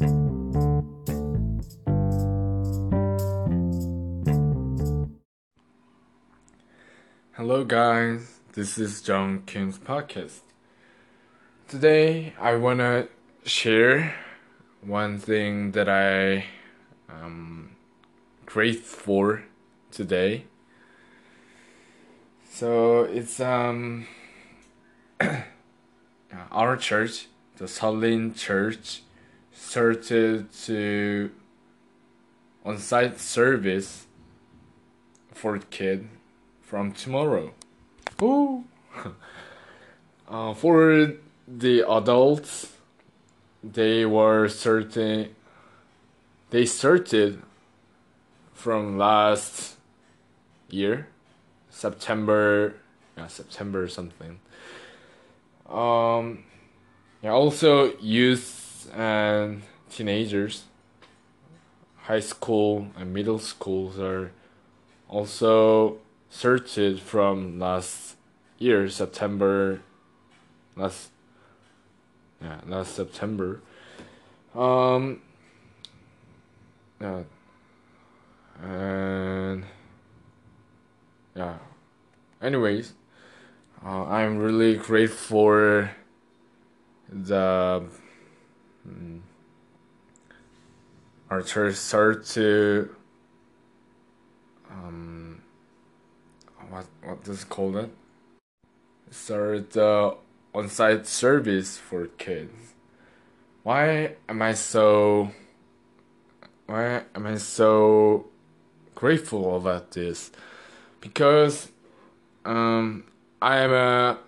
Hello, guys. This is John Kim's podcast. Today, I want to share one thing that I am grateful for today. So it's um our church, the Solin Church, started to on-site service for kid from tomorrow. Ooh. uh, for the adults, they were certain. They started from last year, September, yeah, September something. Um, yeah, also and teenagers, high school and middle schools are also searched from last year September last yeah last September. Um yeah. And yeah. Anyways uh, I'm really grateful for the um, our church start to um what what does it call it? Start the on-site service for kids. Why am I so? Why am I so grateful about this? Because um, I am a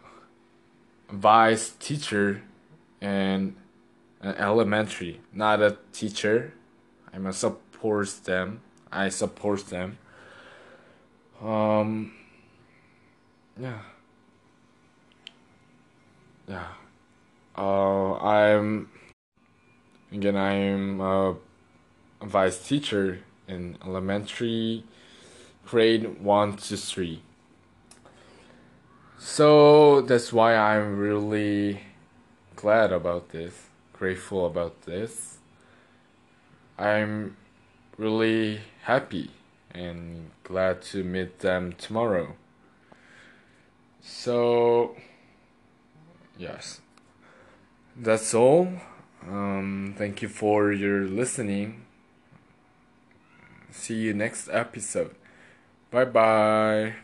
vice teacher in an elementary, not a teacher. I'm a support them. I support them. Um, yeah yeah uh, i'm again i'm a vice teacher in elementary grade 1 to 3 so that's why i'm really glad about this grateful about this i'm really happy and glad to meet them tomorrow so, yes, that's all. Um, thank you for your listening. See you next episode. Bye bye.